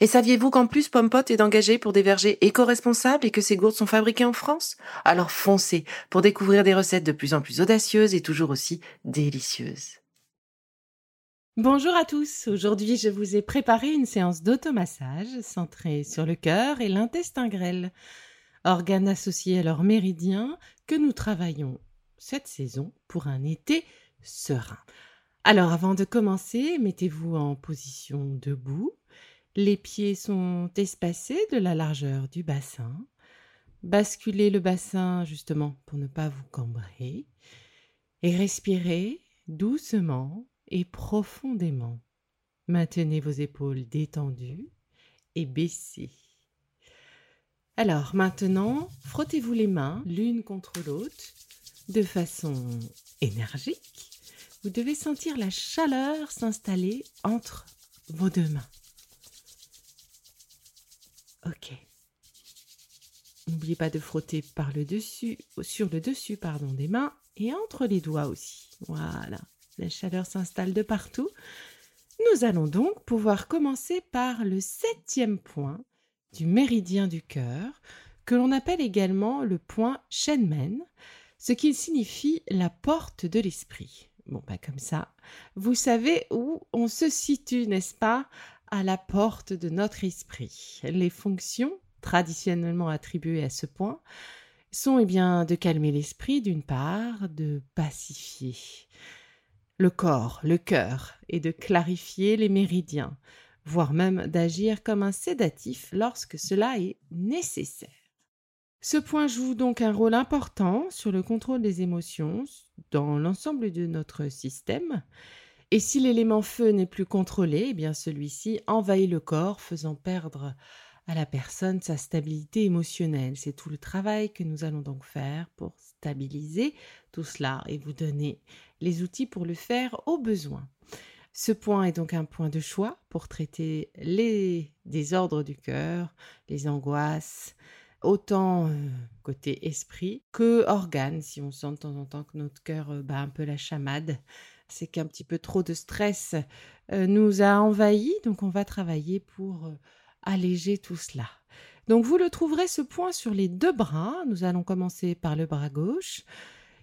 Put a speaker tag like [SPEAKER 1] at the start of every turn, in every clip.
[SPEAKER 1] Et saviez-vous qu'en plus Pompot est engagé pour des vergers éco-responsables et que ces gourdes sont fabriquées en France? Alors foncez pour découvrir des recettes de plus en plus audacieuses et toujours aussi délicieuses.
[SPEAKER 2] Bonjour à tous, aujourd'hui je vous ai préparé une séance d'automassage centrée sur le cœur et l'intestin grêle, organes associés à leur méridien que nous travaillons cette saison pour un été serein. Alors avant de commencer, mettez-vous en position debout les pieds sont espacés de la largeur du bassin. Basculez le bassin justement pour ne pas vous cambrer. Et respirez doucement et profondément. Maintenez vos épaules détendues et baissez. Alors maintenant, frottez-vous les mains l'une contre l'autre de façon énergique. Vous devez sentir la chaleur s'installer entre vos deux mains. Ok. N'oubliez pas de frotter par le dessus, sur le dessus pardon, des mains et entre les doigts aussi. Voilà. La chaleur s'installe de partout. Nous allons donc pouvoir commencer par le septième point du méridien du cœur, que l'on appelle également le point Shenmen, ce qui signifie la porte de l'esprit. Bon, bah comme ça, vous savez où on se situe, n'est-ce pas? À la porte de notre esprit. Les fonctions traditionnellement attribuées à ce point sont eh bien de calmer l'esprit d'une part, de pacifier le corps, le cœur et de clarifier les méridiens, voire même d'agir comme un sédatif lorsque cela est nécessaire. Ce point joue donc un rôle important sur le contrôle des émotions dans l'ensemble de notre système et si l'élément feu n'est plus contrôlé, eh bien celui-ci envahit le corps, faisant perdre à la personne sa stabilité émotionnelle. C'est tout le travail que nous allons donc faire pour stabiliser tout cela et vous donner les outils pour le faire au besoin. Ce point est donc un point de choix pour traiter les désordres du cœur, les angoisses, autant euh, côté esprit que organes, si on sent de temps en temps que notre cœur bat un peu la chamade c'est qu'un petit peu trop de stress euh, nous a envahis, donc on va travailler pour euh, alléger tout cela. Donc vous le trouverez ce point sur les deux bras. Nous allons commencer par le bras gauche.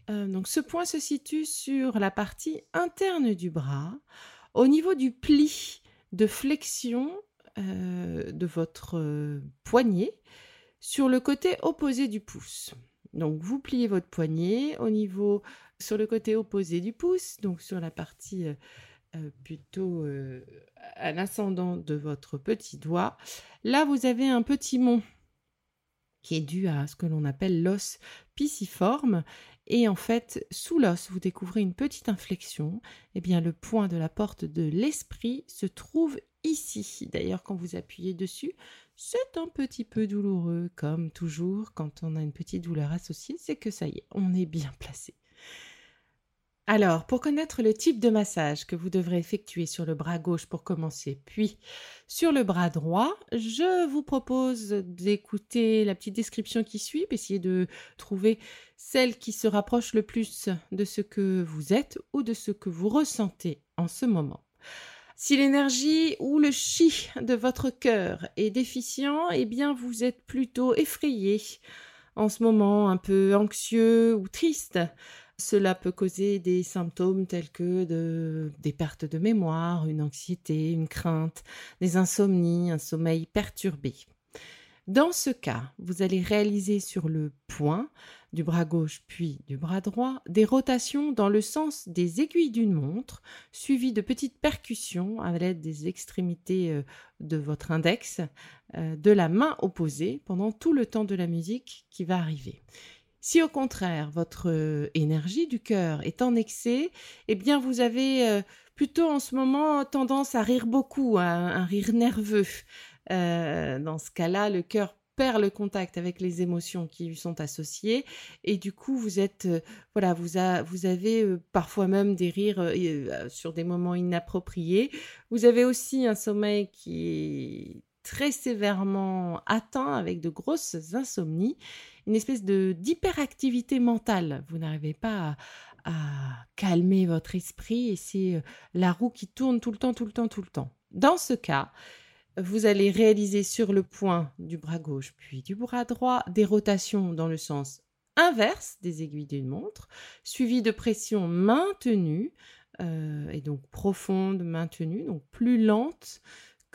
[SPEAKER 2] Euh, donc ce point se situe sur la partie interne du bras, au niveau du pli de flexion de votre poignet, sur le côté opposé du pouce. Donc vous pliez votre poignet au niveau sur le côté opposé du pouce, donc sur la partie euh, euh, plutôt euh, à l'ascendant de votre petit doigt. Là, vous avez un petit mont qui est dû à ce que l'on appelle l'os pisciforme. Et en fait, sous l'os, vous découvrez une petite inflexion. Eh bien, le point de la porte de l'esprit se trouve ici. D'ailleurs, quand vous appuyez dessus, c'est un petit peu douloureux, comme toujours quand on a une petite douleur associée, c'est que ça y est, on est bien placé. Alors, pour connaître le type de massage que vous devrez effectuer sur le bras gauche pour commencer, puis sur le bras droit, je vous propose d'écouter la petite description qui suit, essayer de trouver celle qui se rapproche le plus de ce que vous êtes ou de ce que vous ressentez en ce moment. Si l'énergie ou le chi de votre cœur est déficient, eh bien vous êtes plutôt effrayé en ce moment, un peu anxieux ou triste. Cela peut causer des symptômes tels que des pertes de mémoire, une anxiété, une crainte, des insomnies, un sommeil perturbé. Dans ce cas, vous allez réaliser sur le point du bras gauche puis du bras droit des rotations dans le sens des aiguilles d'une montre, suivies de petites percussions à l'aide des extrémités euh, de votre index euh, de la main opposée pendant tout le temps de la musique qui va arriver. Si au contraire votre euh, énergie du cœur est en excès, eh bien vous avez plutôt en ce moment tendance à rire beaucoup, un rire nerveux. Euh, dans ce cas-là, le cœur perd le contact avec les émotions qui lui sont associées et du coup vous êtes euh, voilà vous, avez euh, parfois même des rires sur des moments inappropriés vous avez aussi un sommeil qui est très sévèrement atteint avec de grosses insomnies une espèce d'hyperactivité mentale. Vous n'arrivez pas à, calmer votre esprit et c'est la roue qui tourne tout le temps tout le temps tout le temps. Dans ce cas vous allez réaliser sur le point du bras gauche puis du bras droit des rotations dans le sens inverse des aiguilles d'une montre, suivies de pressions maintenues, euh, et donc profondes, maintenues, donc plus lentes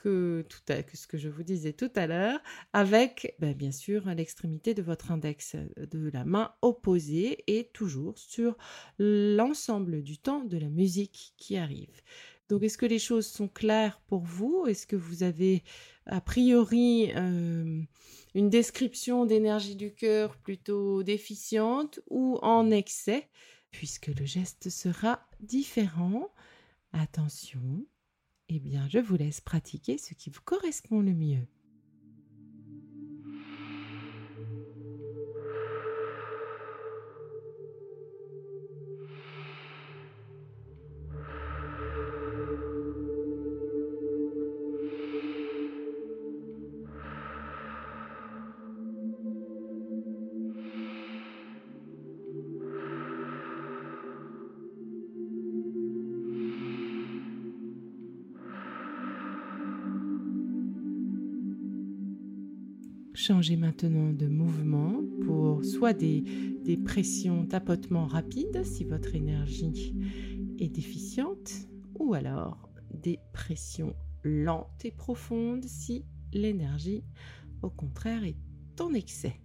[SPEAKER 2] que, tout que ce que je vous disais tout à l'heure, avec ben, bien sûr l'extrémité de votre index de la main opposée et toujours sur l'ensemble du temps de la musique qui arrive. Donc, est-ce que les choses sont claires pour vous? Est-ce que vous avez a priori euh, une description d'énergie du cœur plutôt déficiente ou en excès? Puisque le geste sera différent. Attention, eh bien, je vous laisse pratiquer ce qui vous correspond le mieux. Changez maintenant de mouvement pour soit des, des pressions, tapotements rapides si votre énergie est déficiente, ou alors des pressions lentes et profondes si l'énergie, au contraire, est en excès.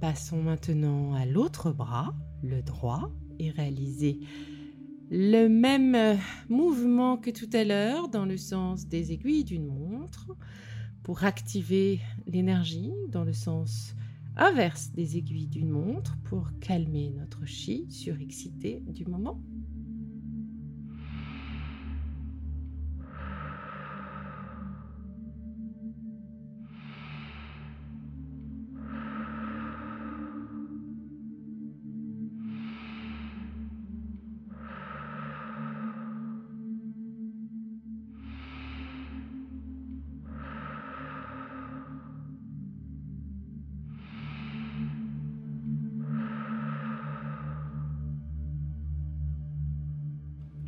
[SPEAKER 2] Passons maintenant à l'autre bras, le droit, et réalisez le même euh, mouvement que tout à l'heure dans le sens des aiguilles d'une montre pour activer l'énergie dans le sens inverse des aiguilles d'une montre pour calmer notre chi surexcité du moment.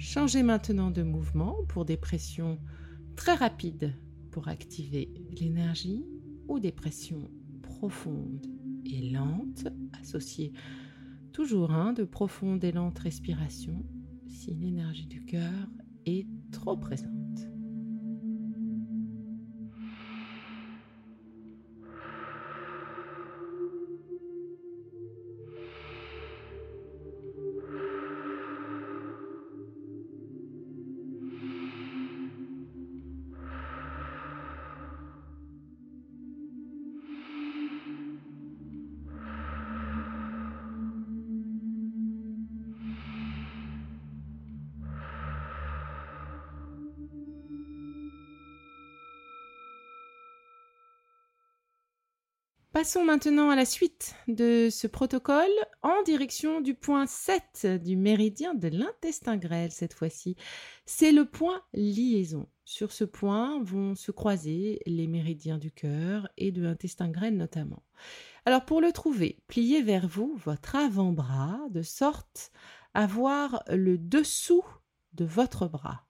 [SPEAKER 2] Changez maintenant de mouvement pour des pressions très rapides pour activer l'énergie ou des pressions profondes et lentes associées toujours hein, de profondes et lentes respirations si l'énergie du cœur est trop présente. Passons maintenant à la suite de ce protocole en direction du point 7 du méridien de l'intestin grêle cette fois-ci. C'est le point liaison. Sur ce point vont se croiser les méridiens du cœur et de l'intestin grêle notamment. Alors pour le trouver, pliez vers vous votre avant-bras de sorte à voir le dessous de votre bras.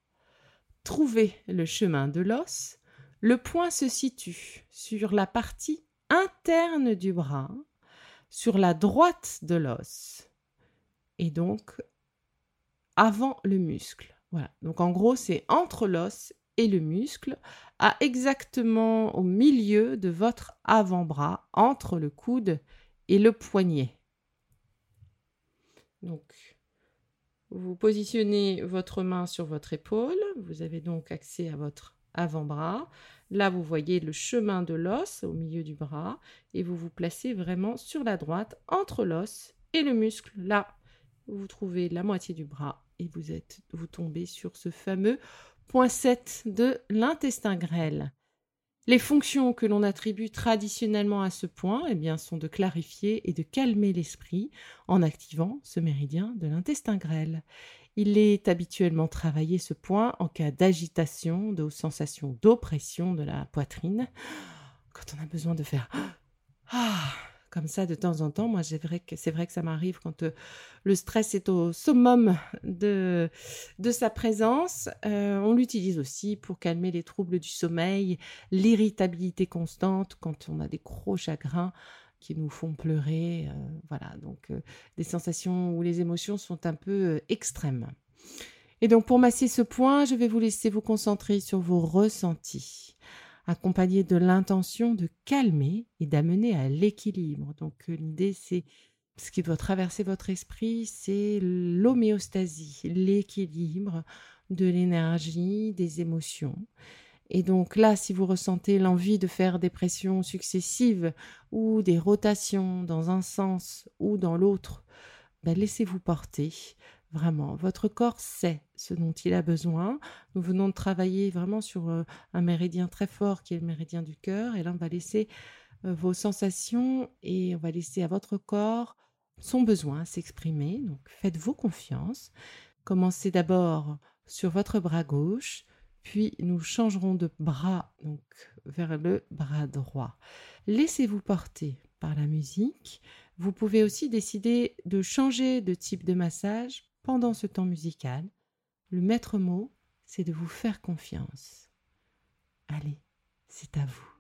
[SPEAKER 2] Trouvez le chemin de l'os. Le point se situe sur la partie interne du bras, sur la droite de l'os, et donc avant le muscle. Voilà. Donc en gros, c'est entre l'os et le muscle, à exactement au milieu de votre avant-bras, entre le coude et le poignet. Donc, vous positionnez votre main sur votre épaule, vous avez donc accès à votre avant-bras. Là, vous voyez le chemin de l'os au milieu du bras et vous vous placez vraiment sur la droite entre l'os et le muscle. Là, vous trouvez la moitié du bras et vous êtes vous tombez sur ce fameux point 7 de l'intestin grêle. Les fonctions que l'on attribue traditionnellement à ce point eh bien, sont de clarifier et de calmer l'esprit en activant ce méridien de l'intestin grêle. Il est habituellement travaillé ce point en cas d'agitation, de sensations d'oppression de la poitrine, quand on a besoin de faire ah comme ça de temps en temps. Moi, c'est vrai que c'est vrai que ça m'arrive quand euh, le stress est au summum de, de sa présence. Euh, on l'utilise aussi pour calmer les troubles du sommeil, l'irritabilité constante quand on a des gros chagrins qui nous font pleurer. Euh, voilà, donc euh, des sensations où les émotions sont un peu euh, extrêmes. Et donc pour masser ce point, je vais vous laisser vous concentrer sur vos ressentis, accompagnés de l'intention de calmer et d'amener à l'équilibre. Donc l'idée c'est ce qui doit traverser votre esprit, c'est l'homéostasie, l'équilibre de l'énergie, des émotions. Et donc là, si vous ressentez l'envie de faire des pressions successives ou des rotations dans un sens ou dans l'autre, ben laissez-vous porter. Vraiment, votre corps sait ce dont il a besoin. Nous venons de travailler vraiment sur euh, un méridien très fort qui est le méridien du cœur. Et là, on va laisser euh, vos sensations et on va laisser à votre corps son besoin s'exprimer. Donc, faites-vous confiance. Commencez d'abord sur votre bras gauche, puis nous changerons de bras donc vers le bras droit. Laissez-vous porter par la musique. Vous pouvez aussi décider de changer de type de massage pendant ce temps musical. Le maître mot, c'est de vous faire confiance. Allez, c'est à vous.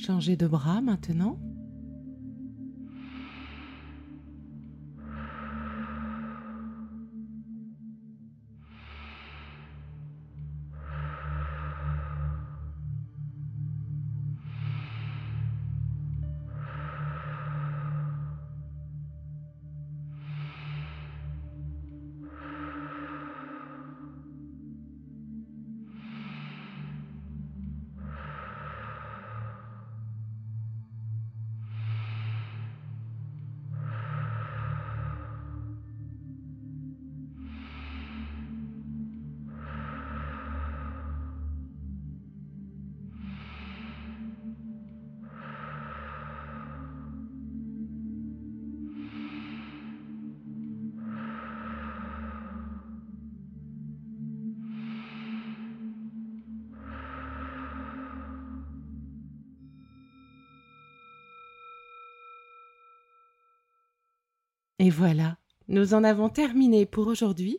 [SPEAKER 2] Changez de bras maintenant. Et voilà, nous en avons terminé pour aujourd'hui.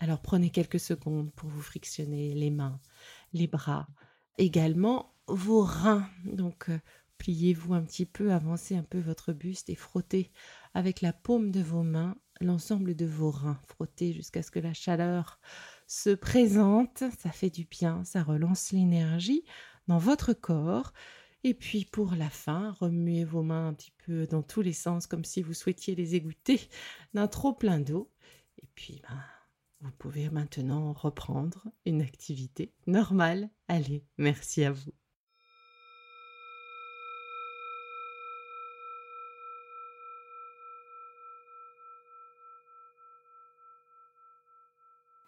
[SPEAKER 2] Alors prenez quelques secondes pour vous frictionner les mains, les bras, également vos reins. Donc euh, pliez-vous un petit peu, avancez un peu votre buste et frottez avec la paume de vos mains l'ensemble de vos reins. Frottez jusqu'à ce que la chaleur se présente. Ça fait du bien, ça relance l'énergie dans votre corps. Et puis pour la fin, remuez vos mains un petit peu dans tous les sens comme si vous souhaitiez les égoutter d'un trop plein d'eau. Et puis ben, vous pouvez maintenant reprendre une activité normale. Allez, merci à vous.